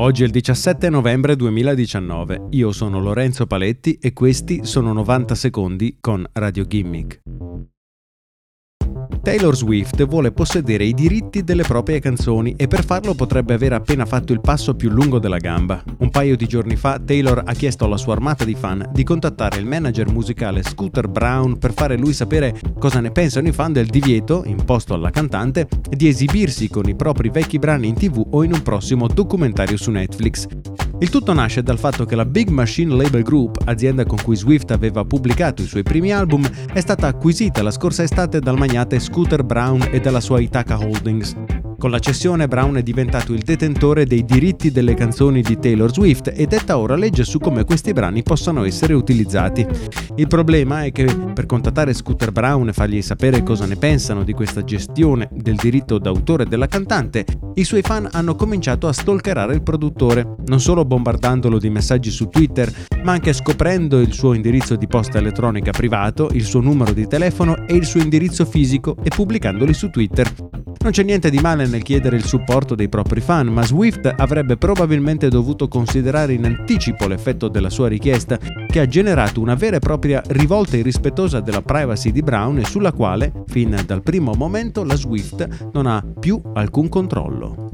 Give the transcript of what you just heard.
Oggi è il 17 novembre 2019, io sono Lorenzo Paletti e questi sono 90 secondi con Radio Gimmick. Taylor Swift vuole possedere i diritti delle proprie canzoni e per farlo potrebbe aver appena fatto il passo più lungo della gamba. Un paio di giorni fa Taylor ha chiesto alla sua armata di fan di contattare il manager musicale Scooter Brown per fare lui sapere cosa ne pensano i fan del divieto, imposto alla cantante, di esibirsi con i propri vecchi brani in tv o in un prossimo documentario su Netflix. Il tutto nasce dal fatto che la Big Machine Label Group, azienda con cui Swift aveva pubblicato i suoi primi album, è stata acquisita la scorsa estate dal magnate Scooter Brown e dalla sua Ithaca Holdings. Con la cessione Brown è diventato il detentore dei diritti delle canzoni di Taylor Swift e detta ora legge su come questi brani possano essere utilizzati. Il problema è che per contattare Scooter Brown e fargli sapere cosa ne pensano di questa gestione del diritto d'autore della cantante, i suoi fan hanno cominciato a stalkerare il produttore, non solo bombardandolo di messaggi su Twitter, ma anche scoprendo il suo indirizzo di posta elettronica privato, il suo numero di telefono e il suo indirizzo fisico e pubblicandoli su Twitter. Non c'è niente di male nel chiedere il supporto dei propri fan, ma Swift avrebbe probabilmente dovuto considerare in anticipo l'effetto della sua richiesta, che ha generato una vera e propria rivolta irrispettosa della privacy di Brown e sulla quale, fin dal primo momento, la Swift non ha più alcun controllo.